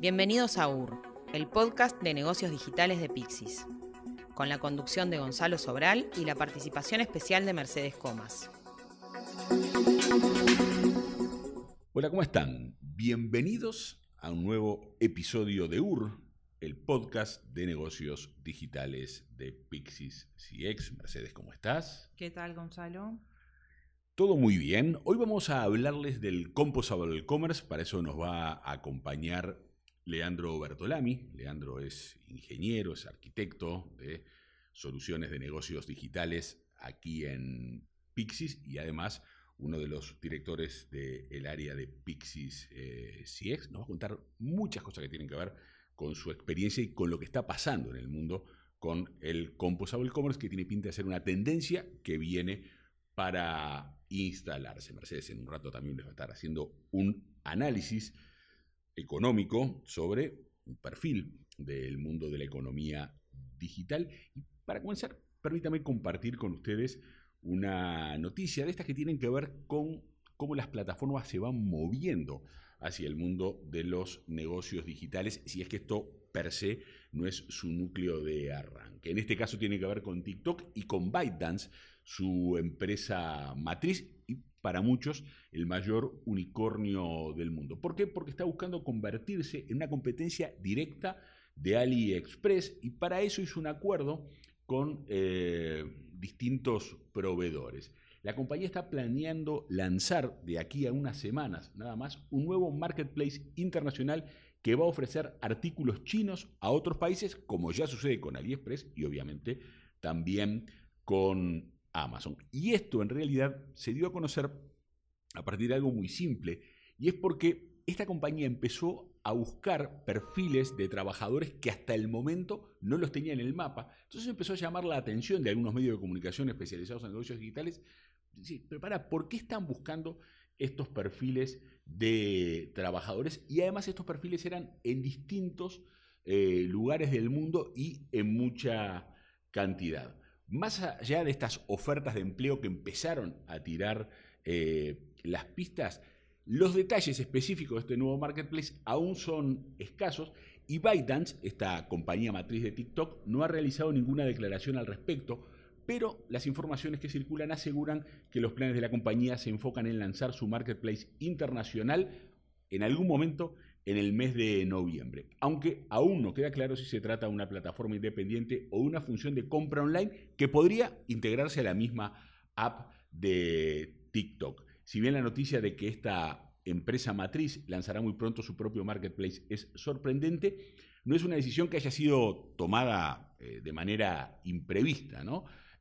Bienvenidos a UR, el podcast de negocios digitales de Pixis, con la conducción de Gonzalo Sobral y la participación especial de Mercedes Comas. Hola, ¿cómo están? Bienvenidos a un nuevo episodio de UR, el podcast de negocios digitales de Pixis CX. Mercedes, ¿cómo estás? ¿Qué tal, Gonzalo? Todo muy bien. Hoy vamos a hablarles del Composable Commerce. Para eso nos va a acompañar Leandro Bertolami. Leandro es ingeniero, es arquitecto de soluciones de negocios digitales aquí en Pixis y además uno de los directores del área de Pixis eh. Nos va a contar muchas cosas que tienen que ver con su experiencia y con lo que está pasando en el mundo con el Composable Commerce, que tiene pinta de ser una tendencia que viene para instalarse. Mercedes en un rato también les va a estar haciendo un análisis económico sobre un perfil del mundo de la economía digital. Y para comenzar, permítame compartir con ustedes una noticia de estas que tienen que ver con cómo las plataformas se van moviendo hacia el mundo de los negocios digitales, si es que esto per se no es su núcleo de arranque. En este caso tiene que ver con TikTok y con ByteDance, su empresa matriz para muchos el mayor unicornio del mundo. ¿Por qué? Porque está buscando convertirse en una competencia directa de AliExpress y para eso hizo un acuerdo con eh, distintos proveedores. La compañía está planeando lanzar de aquí a unas semanas nada más un nuevo marketplace internacional que va a ofrecer artículos chinos a otros países, como ya sucede con AliExpress y obviamente también con Amazon. Y esto en realidad se dio a conocer a partir de algo muy simple, y es porque esta compañía empezó a buscar perfiles de trabajadores que hasta el momento no los tenía en el mapa. Entonces empezó a llamar la atención de algunos medios de comunicación especializados en negocios digitales. Sí, pero para, ¿por qué están buscando estos perfiles de trabajadores? Y además estos perfiles eran en distintos eh, lugares del mundo y en mucha cantidad. Más allá de estas ofertas de empleo que empezaron a tirar eh, las pistas, los detalles específicos de este nuevo marketplace aún son escasos y ByteDance, esta compañía matriz de TikTok, no ha realizado ninguna declaración al respecto, pero las informaciones que circulan aseguran que los planes de la compañía se enfocan en lanzar su marketplace internacional en algún momento en el mes de noviembre, aunque aún no queda claro si se trata de una plataforma independiente o una función de compra online que podría integrarse a la misma app de TikTok. Si bien la noticia de que esta empresa matriz lanzará muy pronto su propio marketplace es sorprendente, no es una decisión que haya sido tomada eh, de manera imprevista.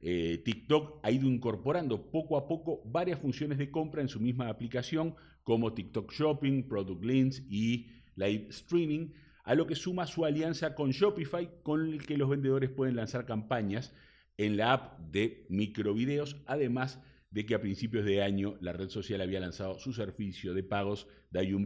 Eh, TikTok ha ido incorporando poco a poco varias funciones de compra en su misma aplicación, como TikTok Shopping, Product Links y Live Streaming, a lo que suma su alianza con Shopify, con el que los vendedores pueden lanzar campañas en la app de microvideos, además de que a principios de año la red social había lanzado su servicio de pagos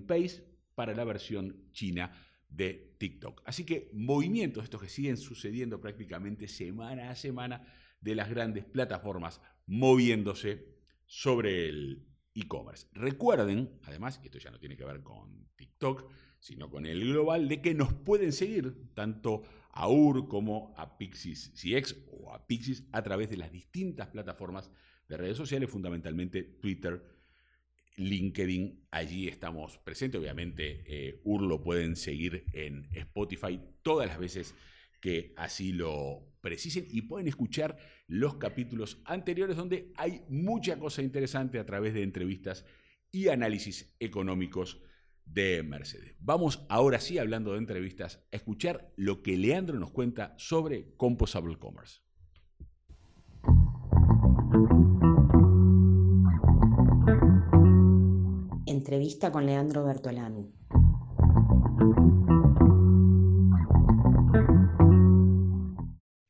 Pace para la versión china de TikTok. Así que movimientos estos que siguen sucediendo prácticamente semana a semana de las grandes plataformas moviéndose sobre el e-commerce. Recuerden, además, esto ya no tiene que ver con TikTok, sino con el global, de que nos pueden seguir tanto a UR como a Pixis CX o a Pixis a través de las distintas plataformas de redes sociales, fundamentalmente Twitter, LinkedIn. Allí estamos presentes. Obviamente, eh, UR lo pueden seguir en Spotify todas las veces que así lo precisen y pueden escuchar los capítulos anteriores donde hay mucha cosa interesante a través de entrevistas y análisis económicos de Mercedes. Vamos ahora sí, hablando de entrevistas, a escuchar lo que Leandro nos cuenta sobre Composable Commerce. Entrevista con Leandro Bertolani.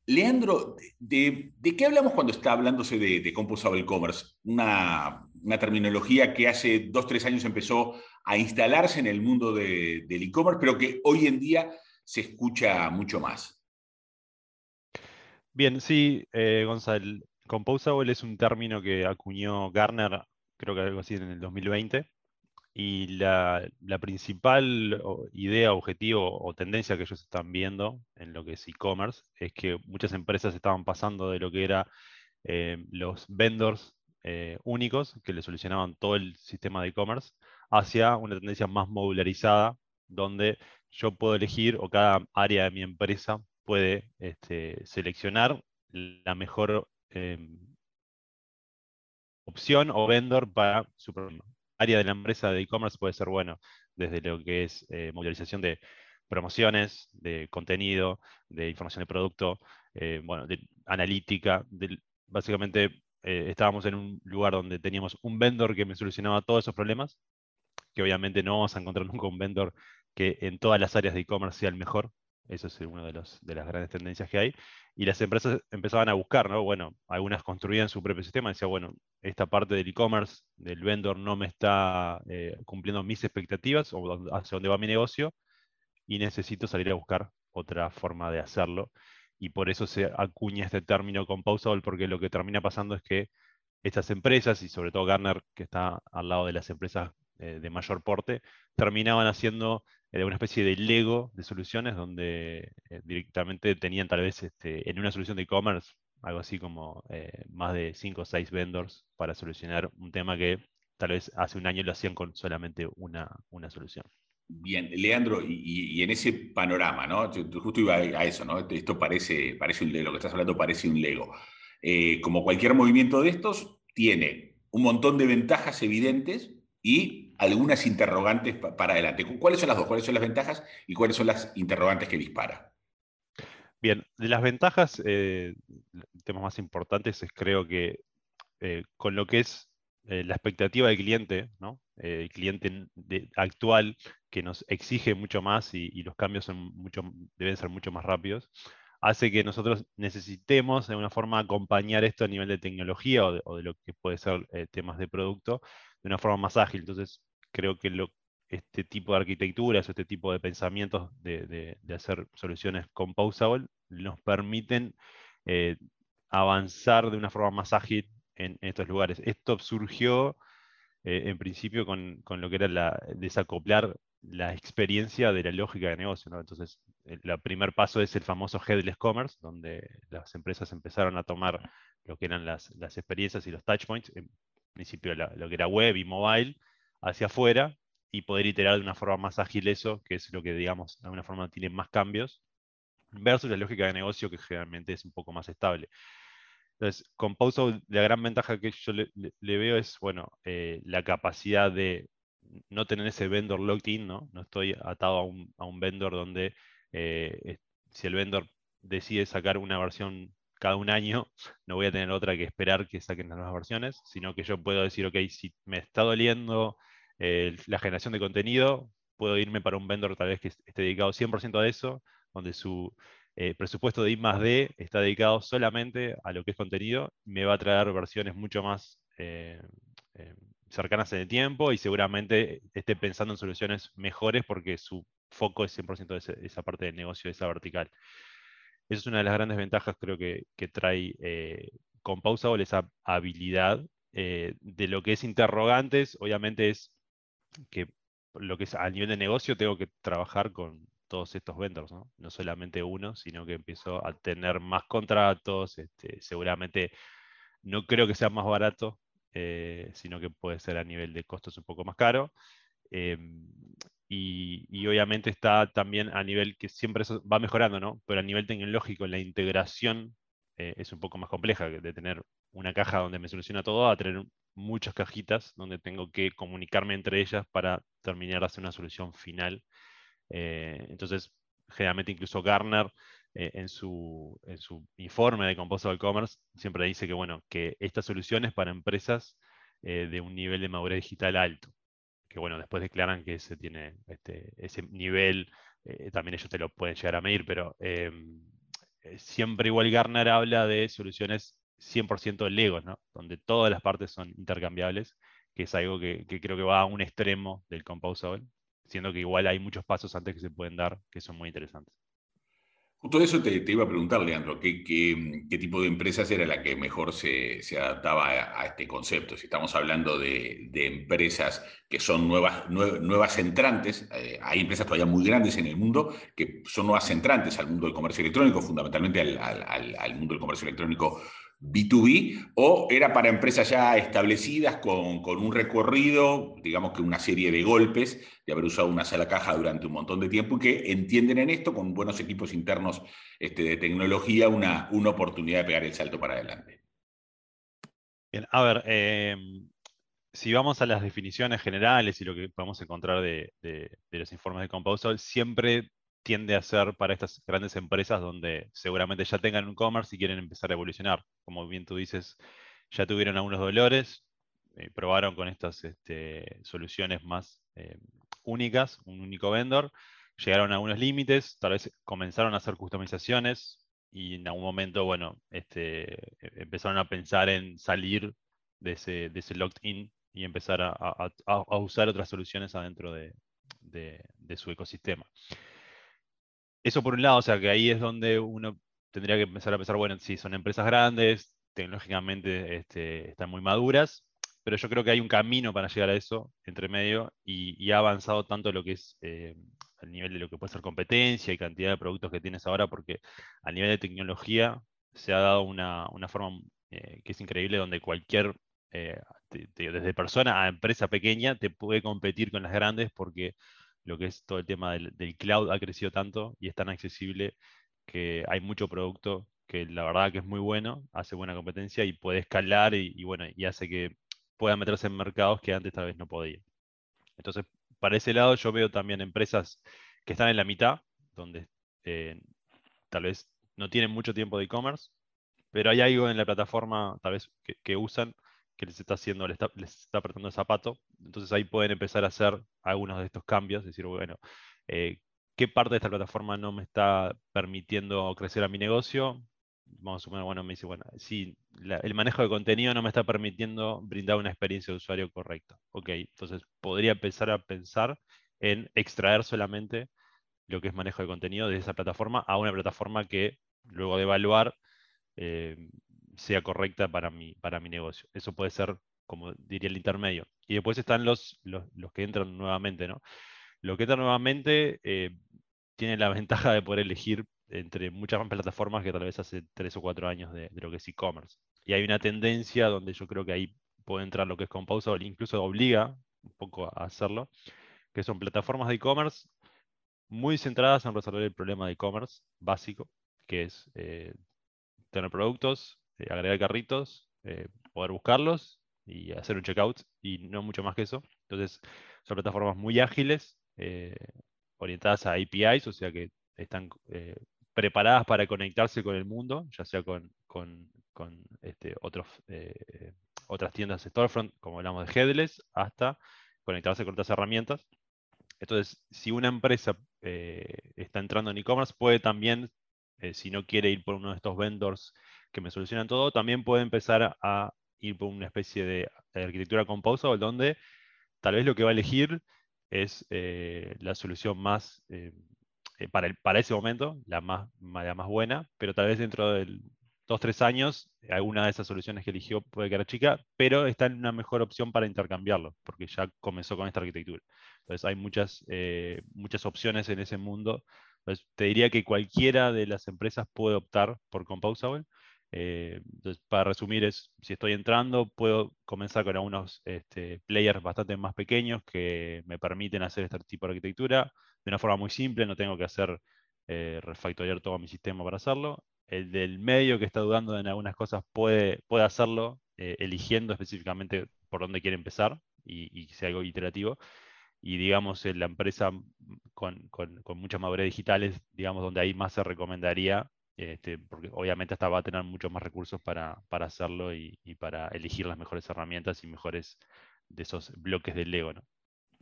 Leandro, ¿de, qué hablamos cuando está hablándose de, Composable Commerce? Una, terminología que hace dos, tres años empezó a instalarse en el mundo del e-commerce, pero que hoy en día se escucha mucho más. Bien, sí, eh, Gonzalo. Composable es un término que acuñó Garner, creo que algo así en el 2020, y la, principal idea, objetivo o tendencia que ellos están viendo en lo que es e-commerce es que muchas empresas estaban pasando de lo que era eh, los vendors eh, únicos que le solucionaban todo el sistema de e-commerce hacia una tendencia más modularizada donde yo puedo elegir o cada área de mi empresa puede este, seleccionar la mejor em, opción o vendor para su problema área de la empresa de e-commerce puede ser bueno, desde lo que es eh, modelización de promociones, de contenido, de información de producto, eh, bueno, de analítica. básicamente eh, estábamos en un lugar donde teníamos un vendor que me solucionaba todos esos problemas, que obviamente no vamos a encontrar nunca un vendor que en todas las áreas de e-commerce sea el mejor. Eso es una de, de las grandes tendencias que hay y las empresas empezaban a buscar, ¿no? Bueno, algunas construían su propio sistema, decía, bueno, esta parte del e-commerce, del vendor, no me está eh, cumpliendo mis expectativas o hacia dónde va mi negocio y necesito salir a buscar otra forma de hacerlo. Y por eso se acuña este término composable, porque lo que termina pasando es que estas empresas, y sobre todo Garner, que está al lado de las empresas eh, de mayor porte, terminaban haciendo de una especie de Lego de soluciones donde eh, directamente tenían tal vez este, en una solución de e-commerce algo así como eh, más de 5 o 6 vendors para solucionar un tema que tal vez hace un año lo hacían con solamente una, una solución. Bien, Leandro, y, en ese panorama, ¿no? justo iba a eso, ¿no? Esto parece, parece un Lego, lo que estás hablando parece un Lego. Eh, como cualquier movimiento de estos, tiene un montón de ventajas evidentes y algunas interrogantes para adelante. ¿Cuáles son las dos? ¿Cuáles son las ventajas y cuáles son las interrogantes que dispara? Bien, de las ventajas, eh, temas más importantes es creo que eh, con lo que es eh, la expectativa del cliente, ¿no? el cliente actual que nos exige mucho más y, los cambios son mucho, deben ser mucho más rápidos, hace que nosotros necesitemos de una forma acompañar esto a nivel de tecnología o de, o de lo que puede ser temas de producto de una forma más ágil. Entonces, creo que este tipo de arquitecturas este tipo de pensamientos de, hacer soluciones composable nos permiten eh, avanzar de una forma más ágil en, estos lugares. Esto surgió eh, en principio con, lo que era la, desacoplar la experiencia de la lógica de negocio. Entonces, el primer paso es el famoso headless commerce, donde las empresas empezaron a tomar lo que eran las, experiencias y los touchpoints, en principio lo que era web y mobile, hacia afuera y poder iterar de una forma más ágil eso, que es lo que, digamos, de alguna forma tiene más cambios, versus la lógica de negocio que generalmente es un poco más estable. Entonces, con la gran ventaja que yo le, veo es, bueno, eh, la capacidad de no tener ese vendor locked in, ¿no? No estoy atado a un, a un vendor donde eh, si el vendor decide sacar una versión cada un año, no voy a tener otra que esperar que saquen las nuevas versiones, sino que yo puedo decir, ok, si me está doliendo la generación de contenido, puedo irme para un vendor tal vez que esté dedicado 100% a eso, donde su eh, presupuesto de I más D está dedicado solamente a lo que es contenido, me va a traer versiones mucho más eh, eh, cercanas en el tiempo y seguramente esté pensando en soluciones mejores porque su foco es 100% de esa parte del negocio, de esa vertical. Esa es una de las grandes ventajas creo que, que trae con Pausable, esa habilidad de lo que es interrogantes, obviamente es que lo que es a nivel de negocio tengo que trabajar con todos estos vendors, ¿no? No solamente uno, sino que empiezo a tener más contratos, este, seguramente no creo que sea más barato, eh, sino que puede ser a nivel de costos un poco más caro. Em, y, obviamente está también a nivel que siempre va mejorando, ¿no? Pero a nivel tecnológico la integración eh, es un poco más compleja de tener una caja donde me soluciona todo a tener muchas cajitas donde tengo que comunicarme entre ellas para terminar de hacer una solución final. Eh, entonces, generalmente incluso Garner eh, en, su, en, su, informe de Composable Commerce siempre dice que, bueno, que esta solución es para empresas de un nivel de madurez digital alto. Que bueno, después declaran que ese tiene este, ese nivel, también ellos te lo pueden llegar a medir, pero siempre igual Garner habla de soluciones 100% Legos, ¿no? donde todas las partes son intercambiables, que es algo que, creo que va a un extremo del Composable, siendo que igual hay muchos pasos antes que se pueden dar que son muy interesantes. Justo eso te, iba a preguntar, Leandro, ¿qué, tipo de empresas era la que mejor se, adaptaba a, este concepto? Si estamos hablando de, empresas que son nuevas, nuevas entrantes, eh, hay empresas todavía muy grandes en el mundo que son nuevas entrantes al mundo del comercio electrónico, fundamentalmente al mundo del comercio electrónico B2B o era para empresas ya establecidas con, un recorrido, digamos que una serie de golpes de haber usado una sola caja durante un montón de tiempo y que entienden en esto, con buenos equipos internos este, de tecnología, una, una oportunidad de pegar el salto para adelante. Bien, a ver, em, si vamos a las definiciones generales y lo que podemos encontrar de, los informes de Composol, siempre tiende a ser para estas grandes empresas donde seguramente ya tengan un commerce y quieren empezar a evolucionar. Como bien tú dices, ya tuvieron algunos dolores, eh, probaron con estas este, soluciones más eh, únicas, un único vendor, llegaron a algunos límites, tal vez comenzaron a hacer customizaciones y en algún momento, bueno, este, e-, empezaron a pensar en salir de ese, de ese locked in y empezar a, usar otras soluciones adentro de su ecosistema. Eso por un lado, o sea que ahí es donde uno tendría que empezar a pensar, bueno, sí, son empresas grandes, tecnológicamente este, están muy maduras, pero yo creo que hay un camino para llegar a eso entre medio y, ha avanzado tanto lo que es eh, el nivel de lo que puede ser competencia y cantidad de productos que tienes ahora, porque a nivel de tecnología se ha dado una, forma eh, que es increíble donde cualquier, eh, desde persona a empresa pequeña, te puede competir con las grandes porque lo que es todo el tema del, cloud ha crecido tanto y es tan accesible que hay mucho producto que la verdad que es muy bueno, hace buena competencia y puede escalar y, bueno, y hace que pueda meterse en mercados que antes tal vez no podía. Entonces, para ese lado yo veo también empresas que están en la mitad, donde eh, tal vez no tienen mucho tiempo de e-commerce, pero hay algo en la plataforma tal vez que usan que les está haciendo, les está, apretando el zapato. Entonces ahí pueden empezar a hacer algunos de estos cambios, decir, bueno, eh, ¿qué parte de esta plataforma no me está permitiendo crecer a mi negocio? Vamos a suponer, bueno, me dice, bueno, si el manejo de contenido no me está permitiendo brindar una experiencia de usuario correcta. Ok, entonces podría empezar a pensar en extraer solamente lo que es manejo de contenido de esa plataforma a una plataforma que luego de evaluar eh, sea correcta para mi, para mi negocio. Eso puede ser, como diría el intermedio. Y después están los, los, que entran nuevamente, ¿no? Lo que entra nuevamente eh, tiene la ventaja de poder elegir entre muchas más plataformas que tal vez hace tres o cuatro años de, lo que es e-commerce. Y hay una tendencia donde yo creo que ahí puede entrar lo que es Composable, incluso obliga un poco a hacerlo, que son plataformas de e-commerce muy centradas en resolver el problema de e-commerce básico, que es eh, tener productos, eh, agregar carritos, eh, poder buscarlos y hacer un checkout y no mucho más que eso. Entonces, son plataformas muy ágiles, eh, orientadas a APIs, o sea que están preparadas para conectarse con el mundo, ya sea con, este, otros, otras tiendas storefront, como hablamos de headless, hasta conectarse con otras herramientas. Entonces, si una empresa está entrando en e-commerce, puede también, si no quiere ir por uno de estos vendors que me solucionan todo, también puede empezar a ir por una especie de, arquitectura composable donde tal vez lo que va a elegir es eh, la solución más, eh, eh, para, el, para ese momento, la más, la más buena, pero tal vez dentro de dos, tres años, alguna de esas soluciones que eligió puede quedar chica, pero está en una mejor opción para intercambiarlo, porque ya comenzó con esta arquitectura. Entonces hay muchas, muchas opciones en ese mundo. Entonces, te diría que cualquiera de las empresas puede optar por Composable. Eh, entonces, para resumir, es si estoy entrando, puedo comenzar con algunos este, players bastante más pequeños que me permiten hacer este tipo de arquitectura de una forma muy simple, no tengo que hacer eh, refactorear todo mi sistema para hacerlo. El del medio que está dudando en algunas cosas puede, puede hacerlo eh, eligiendo específicamente por dónde quiere empezar y, y sea algo iterativo. Y digamos, la empresa con, con, con muchas madurez digitales, digamos, donde ahí más se recomendaría este, porque obviamente hasta va a tener muchos más recursos para, hacerlo y, para elegir las mejores herramientas y mejores de esos bloques del Lego.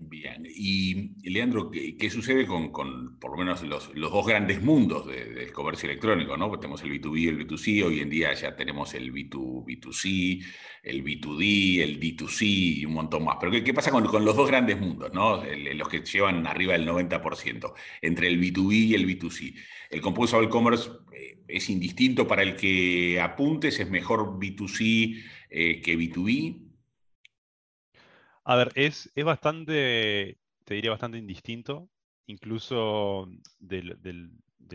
Bien, y Leandro, ¿qué, sucede con, por lo menos los, dos grandes mundos del comercio electrónico? ¿no? tenemos el B2B y el B2C, hoy en día ya tenemos el B2, B2C, el B2D, el D2C y un montón más. Pero ¿qué, pasa con, los dos grandes mundos, ¿no? los que llevan arriba del 90%, entre el B2B y el B2C? El Composable Commerce eh, es indistinto para el que apuntes, es mejor B2C eh, que B2B. A ver, es, es bastante, te diría bastante indistinto, incluso de,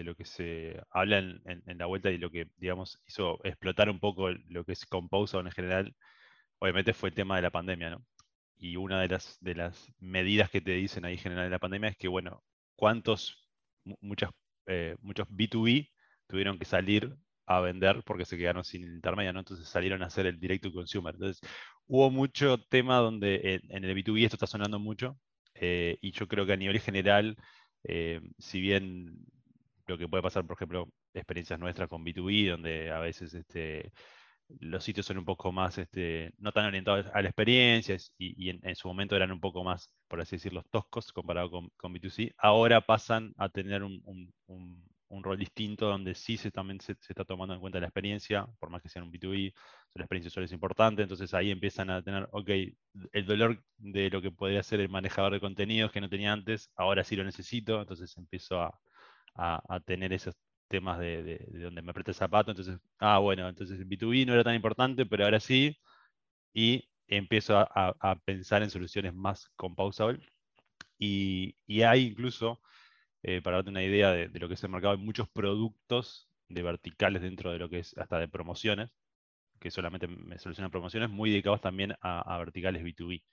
lo que se habla en, la vuelta y lo que, digamos, hizo explotar un poco lo que es Composable en general, obviamente fue el tema de la pandemia, ¿no? Y una de las, de las medidas que te dicen ahí en general de la pandemia es que, bueno, cuántos, muchas, eh, muchos B2B tuvieron que salir a vender porque se quedaron sin intermedia, ¿no? Entonces salieron a hacer el direct to consumer. Entonces, hubo mucho tema donde en, el B2B esto está sonando mucho, eh, y yo creo que a nivel general, eh, si bien lo que puede pasar, por ejemplo, experiencias nuestras con B2B, donde a veces este, los sitios son un poco más, este, no tan orientados a la experiencia y, en, su momento eran un poco más, por así decirlo, toscos comparado con, B2C, ahora pasan a tener un rol distinto donde sí se, también se, está tomando en cuenta la experiencia, por más que sea un B2B, la experiencia usuario es importante, entonces ahí empiezan a tener, ok, el dolor de lo que podría ser el manejador de contenidos que no tenía antes, ahora sí lo necesito, entonces empiezo a, tener esos temas de, donde me aprieta el zapato, entonces, ah, bueno, entonces el B2B no era tan importante, pero ahora sí, y empiezo a, pensar en soluciones más composable, y, y hay incluso eh, para darte una idea de, lo que es el mercado, hay muchos productos de verticales dentro de lo que es hasta de promociones, que solamente me solucionan promociones, muy dedicados también a, verticales B2B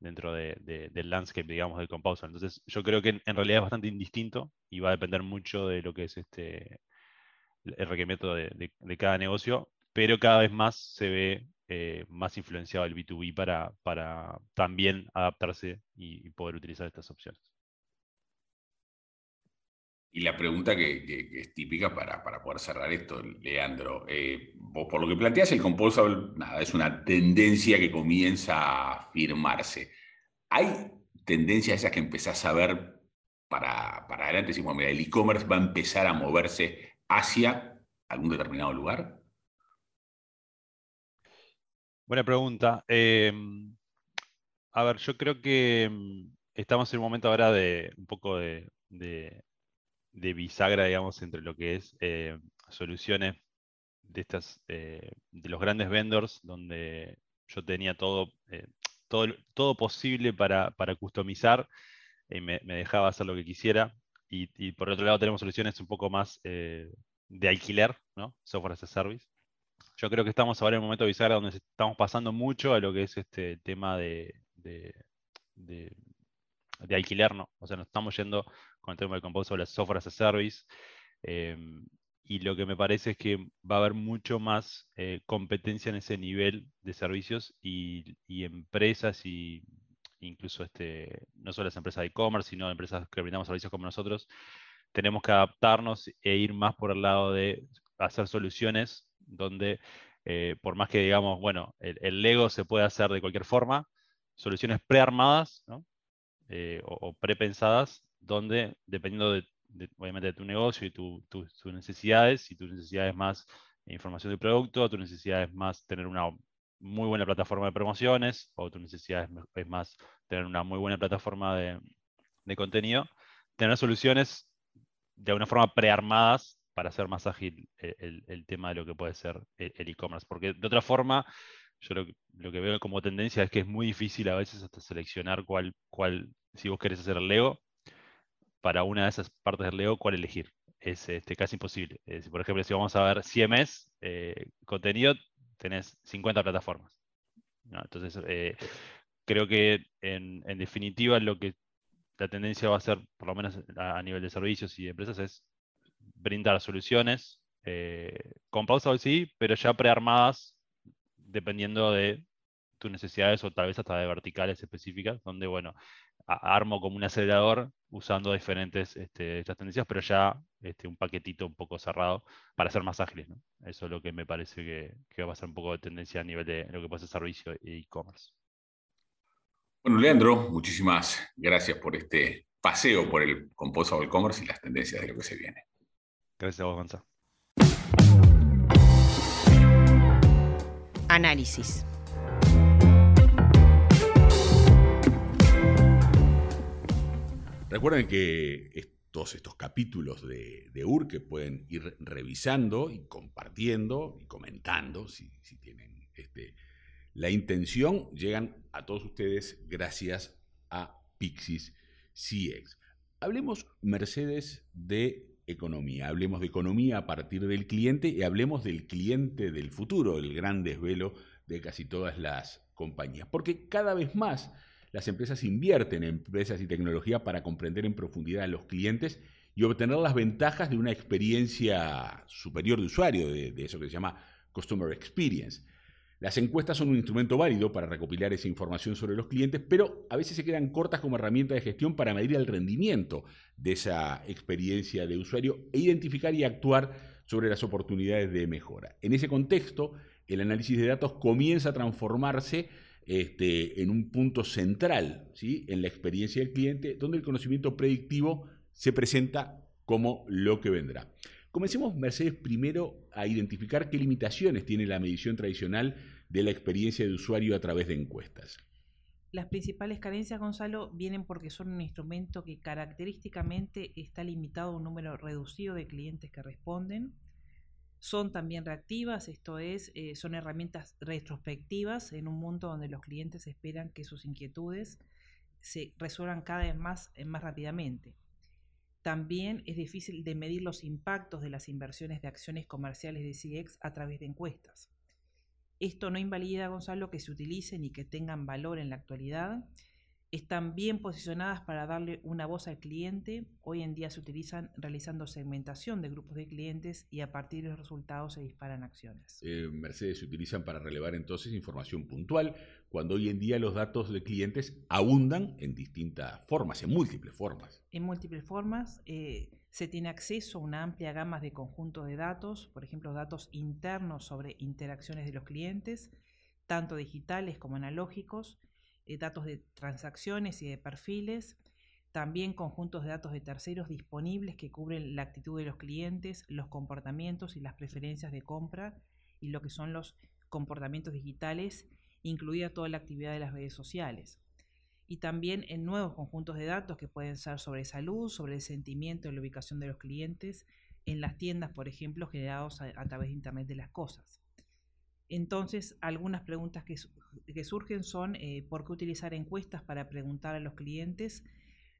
dentro del landscape, digamos, del Composer. Entonces, yo creo que en, realidad es bastante indistinto y va a depender mucho de lo que es este el requerimiento de, cada negocio, pero cada vez más se ve eh, más influenciado el B2B para, para también adaptarse y poder utilizar estas opciones. Y la pregunta que, es típica para, poder cerrar esto, Leandro, eh, vos por lo que planteas, el composable nada, es una tendencia que comienza a firmarse. ¿Hay tendencias esas que empezás a ver para, para adelante? Decimos, mira, el e-commerce va a empezar a moverse hacia algún determinado lugar. Buena pregunta. Em, a ver, yo creo que em, estamos en un momento ahora de un poco de bisagra, digamos, entre lo que es eh, soluciones de estas eh, de los grandes vendors, donde yo tenía todo, eh, todo, todo, posible para, para customizar y me, dejaba hacer lo que quisiera. Y, por otro lado tenemos soluciones un poco más de alquiler, ¿no? Software as a service. Yo creo que estamos ahora en un momento de bisagra donde estamos pasando mucho a lo que es este tema de, de, de alquiler, ¿no? O sea, nos estamos yendo con el tema de Composable Software as a Service. Em, y lo que me parece es que va a haber mucho más eh, competencia en ese nivel de servicios y, empresas y incluso este, no solo las empresas de e-commerce, sino empresas que brindamos servicios como nosotros, tenemos que adaptarnos e ir más por el lado de hacer soluciones donde, eh, por más que digamos, bueno, el, Lego se puede hacer de cualquier forma, soluciones prearmadas ¿no? Eh, o, o prepensadas donde, dependiendo de, obviamente de tu negocio y tus necesidades, si tus necesidades más información del producto, tu necesidad es más tener una muy buena plataforma de promociones, o tu necesidad es, más tener una muy buena plataforma de, contenido, tener soluciones de alguna forma prearmadas para hacer más ágil el, tema de lo que puede ser el e-commerce. Porque de otra forma, yo lo, que veo como tendencia es que es muy difícil a veces hasta seleccionar cuál, cuál si vos querés hacer el Lego, para una de esas partes del Lego cuál elegir. Es este, casi imposible. por ejemplo, si vamos a ver CMS, eh, contenido, tenés 50 plataformas. Entonces, eh, creo que en, definitiva lo que la tendencia va a ser, por lo menos a, nivel de servicios y empresas, es brindar soluciones eh, con pausa sí, pero ya prearmadas dependiendo de tus necesidades o tal vez hasta de verticales específicas, donde, bueno, armo como un acelerador usando diferentes este, estas tendencias, pero ya este, un paquetito un poco cerrado para ser más ágiles. Eso es lo que me parece que, va a ser un poco de tendencia a nivel de lo que ser servicio e e-commerce. Bueno, Leandro, muchísimas gracias por este paseo por el Composable Commerce y las tendencias de lo que se viene. Gracias a vos, Gonzalo. Análisis. Recuerden que todos estos capítulos de, UR que pueden ir revisando y compartiendo y comentando si, tienen este, la intención, llegan a todos ustedes gracias a Pixis CX. Hablemos, Mercedes, de economía. Hablemos de economía a partir del cliente y hablemos del cliente del futuro, el gran desvelo de casi todas las compañías. Porque cada vez más las empresas invierten en empresas y tecnología para comprender en profundidad a los clientes y obtener las ventajas de una experiencia superior de usuario, de, de eso que se llama Customer Experience. Las encuestas son un instrumento válido para recopilar esa información sobre los clientes, pero a veces se quedan cortas como herramienta de gestión para medir el rendimiento de esa experiencia de usuario e identificar y actuar sobre las oportunidades de mejora. En ese contexto, el análisis de datos comienza a transformarse este, en un punto central ¿sí? en la experiencia del cliente, donde el conocimiento predictivo se presenta como lo que vendrá. Comencemos, Mercedes, primero a identificar qué limitaciones tiene la medición tradicional de la experiencia de usuario a través de encuestas. Las principales carencias, Gonzalo, vienen porque son un instrumento que característicamente está limitado a un número reducido de clientes que responden. Son también reactivas, esto es, eh, son herramientas retrospectivas en un mundo donde los clientes esperan que sus inquietudes se resuelvan cada vez más, eh, más rápidamente. También es difícil de medir los impactos de las inversiones de acciones comerciales de CX a través de encuestas. Esto no invalida, Gonzalo, que se utilicen y que tengan valor en la actualidad. Están bien posicionadas para darle una voz al cliente. Hoy en día se utilizan realizando segmentación de grupos de clientes y a partir de los resultados se disparan acciones. Eh, Mercedes se utilizan para relevar entonces información puntual, cuando hoy en día los datos de clientes abundan en distintas formas, en múltiples formas. En múltiples formas. Eh, se tiene acceso a una amplia gama de conjuntos de datos, por ejemplo, datos internos sobre interacciones de los clientes, tanto digitales como analógicos, eh, datos de transacciones y de perfiles, también conjuntos de datos de terceros disponibles que cubren la actitud de los clientes, los comportamientos y las preferencias de compra y lo que son los comportamientos digitales incluida toda la actividad de las redes sociales. Y también en nuevos conjuntos de datos que pueden ser sobre salud, sobre el sentimiento y la ubicación de los clientes, en las tiendas, por ejemplo, generados a, través de Internet de las Cosas. Entonces, algunas preguntas que, surgen son eh, por qué utilizar encuestas para preguntar a los clientes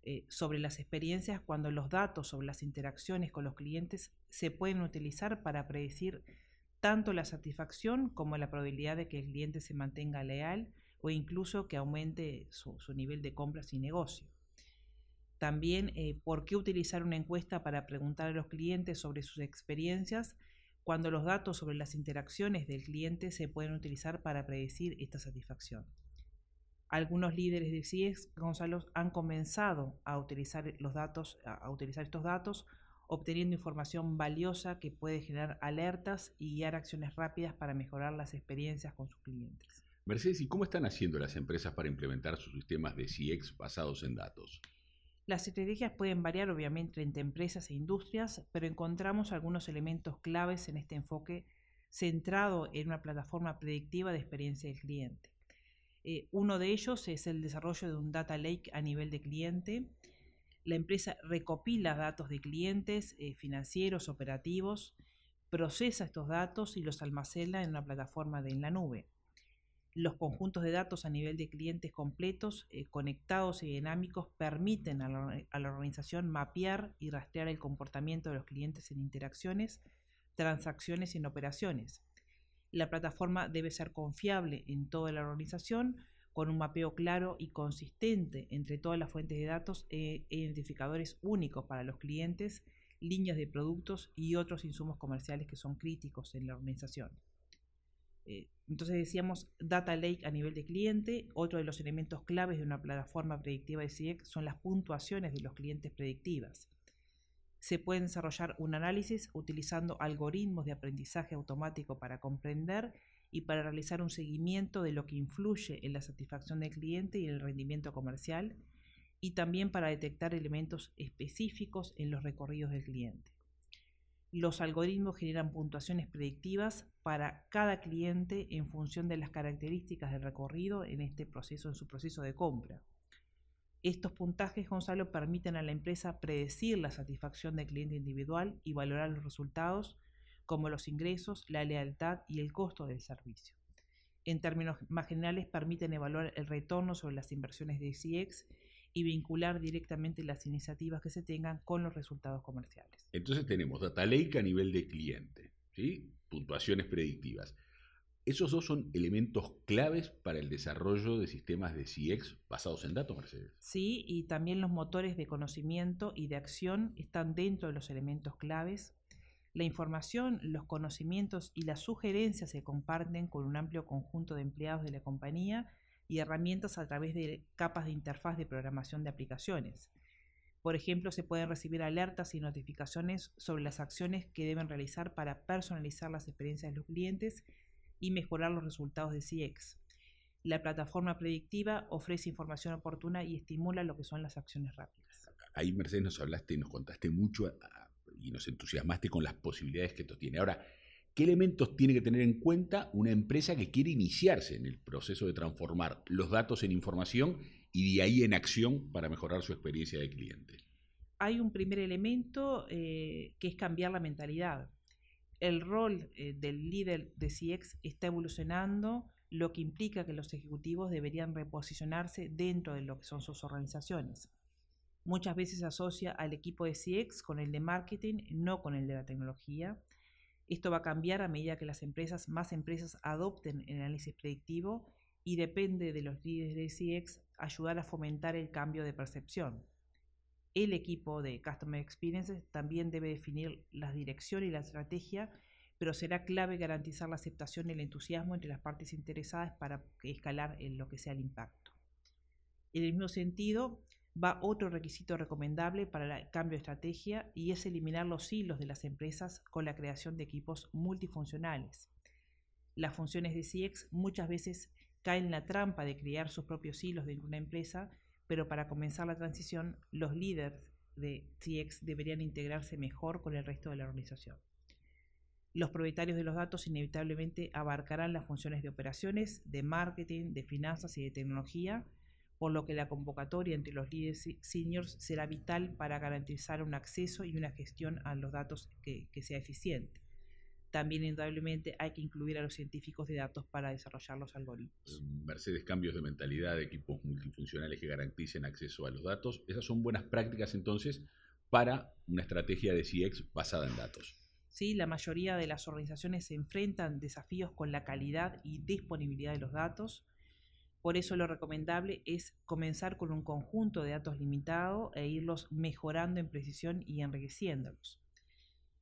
eh, sobre las experiencias cuando los datos sobre las interacciones con los clientes se pueden utilizar para predecir tanto la satisfacción como la probabilidad de que el cliente se mantenga leal o incluso que aumente su, nivel de compras y negocio. También, eh, ¿por qué utilizar una encuesta para preguntar a los clientes sobre sus experiencias cuando los datos sobre las interacciones del cliente se pueden utilizar para predecir esta satisfacción? Algunos líderes de CIEX, Gonzalo, han comenzado a utilizar los datos, a utilizar estos datos obteniendo información valiosa que puede generar alertas y guiar acciones rápidas para mejorar las experiencias con sus clientes. Mercedes, ¿y cómo están haciendo las empresas para implementar sus sistemas de CX basados en datos? Las estrategias pueden variar obviamente entre empresas e industrias, pero encontramos algunos elementos claves en este enfoque centrado en una plataforma predictiva de experiencia del cliente. Eh, uno de ellos es el desarrollo de un data lake a nivel de cliente, la empresa recopila datos de clientes eh, financieros, operativos, procesa estos datos y los almacena en una plataforma de en la nube. Los conjuntos de datos a nivel de clientes completos, eh, conectados y dinámicos permiten a la, organización mapear y rastrear el comportamiento de los clientes en interacciones, transacciones y en operaciones. La plataforma debe ser confiable en toda la organización, con un mapeo claro y consistente entre todas las fuentes de datos e identificadores únicos para los clientes, líneas de productos y otros insumos comerciales que son críticos en la organización. Eh, entonces decíamos Data Lake a nivel de cliente. Otro de los elementos claves de una plataforma predictiva de CX son las puntuaciones de los clientes predictivas. Se puede desarrollar un análisis utilizando algoritmos de aprendizaje automático para comprender y para realizar un seguimiento de lo que influye en la satisfacción del cliente y en el rendimiento comercial, y también para detectar elementos específicos en los recorridos del cliente. Los algoritmos generan puntuaciones predictivas para cada cliente en función de las características del recorrido en este proceso, en su proceso de compra. Estos puntajes, Gonzalo, permiten a la empresa predecir la satisfacción del cliente individual y valorar los resultados como los ingresos, la lealtad y el costo del servicio. En términos más generales, permiten evaluar el retorno sobre las inversiones de CX y vincular directamente las iniciativas que se tengan con los resultados comerciales. Entonces tenemos data lake a nivel de cliente, ¿sí? Puntuaciones predictivas. Esos dos son elementos claves para el desarrollo de sistemas de CX basados en datos, Mercedes. Sí, y también los motores de conocimiento y de acción están dentro de los elementos claves. La información, los conocimientos y las sugerencias se comparten con un amplio conjunto de empleados de la compañía y herramientas a través de capas de interfaz de programación de aplicaciones. Por ejemplo, se pueden recibir alertas y notificaciones sobre las acciones que deben realizar para personalizar las experiencias de los clientes y mejorar los resultados de CX. La plataforma predictiva ofrece información oportuna y estimula lo que son las acciones rápidas. Ahí, Mercedes, nos hablaste y nos contaste mucho y nos entusiasmaste con las posibilidades que esto tiene. Ahora, ¿qué elementos tiene que tener en cuenta una empresa que quiere iniciarse en el proceso de transformar los datos en información y de ahí en acción para mejorar su experiencia de cliente? Hay un primer elemento eh, que es cambiar la mentalidad el rol eh, del líder de CX está evolucionando, lo que implica que los ejecutivos deberían reposicionarse dentro de lo que son sus organizaciones. Muchas veces asocia al equipo de CX con el de marketing, no con el de la tecnología. Esto va a cambiar a medida que las empresas, más empresas adopten el análisis predictivo y depende de los líderes de CX ayudar a fomentar el cambio de percepción. El equipo de Customer Experiences también debe definir la dirección y la estrategia, pero será clave garantizar la aceptación y el entusiasmo entre las partes interesadas para escalar en lo que sea el impacto. En el mismo sentido, va otro requisito recomendable para el cambio de estrategia y es eliminar los hilos de las empresas con la creación de equipos multifuncionales. Las funciones de CX muchas veces caen en la trampa de crear sus propios hilos dentro de una empresa pero para comenzar la transición, los líderes de CX deberían integrarse mejor con el resto de la organización. Los propietarios de los datos inevitablemente abarcarán las funciones de operaciones, de marketing, de finanzas y de tecnología, por lo que la convocatoria entre los líderes seniors será vital para garantizar un acceso y una gestión a los datos que, que sea eficiente. También, indudablemente, hay que incluir a los científicos de datos para desarrollar los algoritmos. Mercedes, cambios de mentalidad equipos multifuncionales que garanticen acceso a los datos. Esas son buenas prácticas, entonces, para una estrategia de CX basada en datos. Sí, la mayoría de las organizaciones se enfrentan desafíos con la calidad y disponibilidad de los datos. Por eso lo recomendable es comenzar con un conjunto de datos limitado e irlos mejorando en precisión y enriqueciéndolos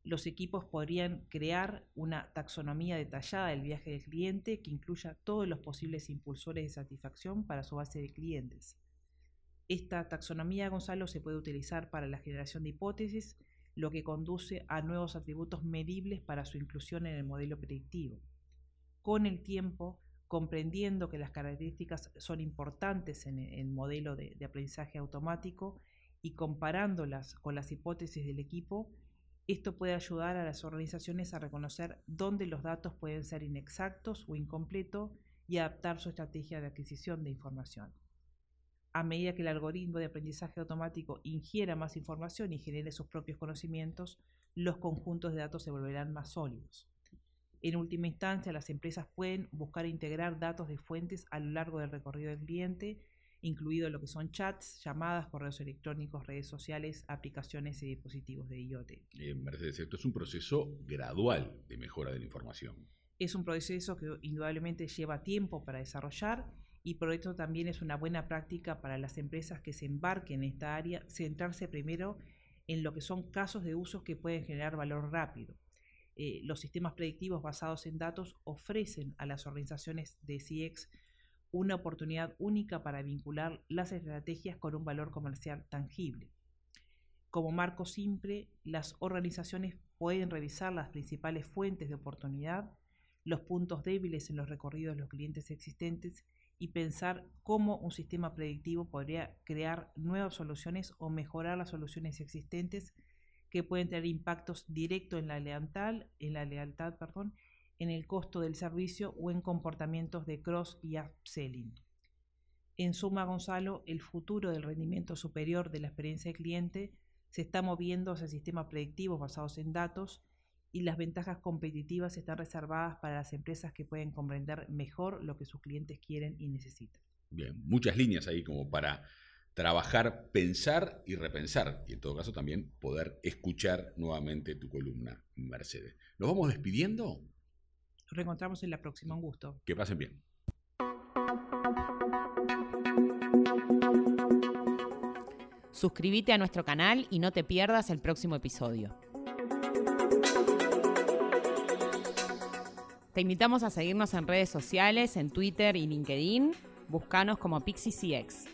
los equipos podrían crear una taxonomía detallada del viaje del cliente que incluya todos los posibles impulsores de satisfacción para su base de clientes. Esta taxonomía, Gonzalo, se puede utilizar para la generación de hipótesis, lo que conduce a nuevos atributos medibles para su inclusión en el modelo predictivo. Con el tiempo, comprendiendo que las características son importantes en el modelo de, aprendizaje automático y comparándolas con las hipótesis del equipo, esto puede ayudar a las organizaciones a reconocer dónde los datos pueden ser inexactos o incompletos y adaptar su estrategia de adquisición de información. A medida que el algoritmo de aprendizaje automático ingiera más información y genere sus propios conocimientos, los conjuntos de datos se volverán más sólidos. En última instancia, las empresas pueden buscar integrar datos de fuentes a lo largo del recorrido del cliente incluido lo que son chats, llamadas, correos electrónicos, redes sociales, aplicaciones y dispositivos de IoT. Eh, Mercedes, esto es un proceso gradual de mejora de la información. Es un proceso que indudablemente lleva tiempo para desarrollar y por esto también es una buena práctica para las empresas que se embarquen en esta área, centrarse primero en lo que son casos de uso que pueden generar valor rápido. Eh, los sistemas predictivos basados en datos ofrecen a las organizaciones de CX una oportunidad única para vincular las estrategias con un valor comercial tangible. Como marco simple, las organizaciones pueden revisar las principales fuentes de oportunidad, los puntos débiles en los recorridos de los clientes existentes y pensar cómo un sistema predictivo podría crear nuevas soluciones o mejorar las soluciones existentes que pueden tener impactos directos en la lealtad, en la lealtad, perdón, en el costo del servicio o en comportamientos de cross y upselling. En suma, Gonzalo, el futuro del rendimiento superior de la experiencia del cliente se está moviendo hacia sistemas predictivos basados en datos y las ventajas competitivas están reservadas para las empresas que pueden comprender mejor lo que sus clientes quieren y necesitan. Bien, muchas líneas ahí como para trabajar, pensar y repensar. Y en todo caso también poder escuchar nuevamente tu columna, Mercedes. ¿Nos vamos despidiendo? Nos reencontramos en la próxima. Un gusto. Que pasen bien. Suscríbete a nuestro canal y no te pierdas el próximo episodio. Te invitamos a seguirnos en redes sociales, en Twitter y LinkedIn. Búscanos como PixieCX.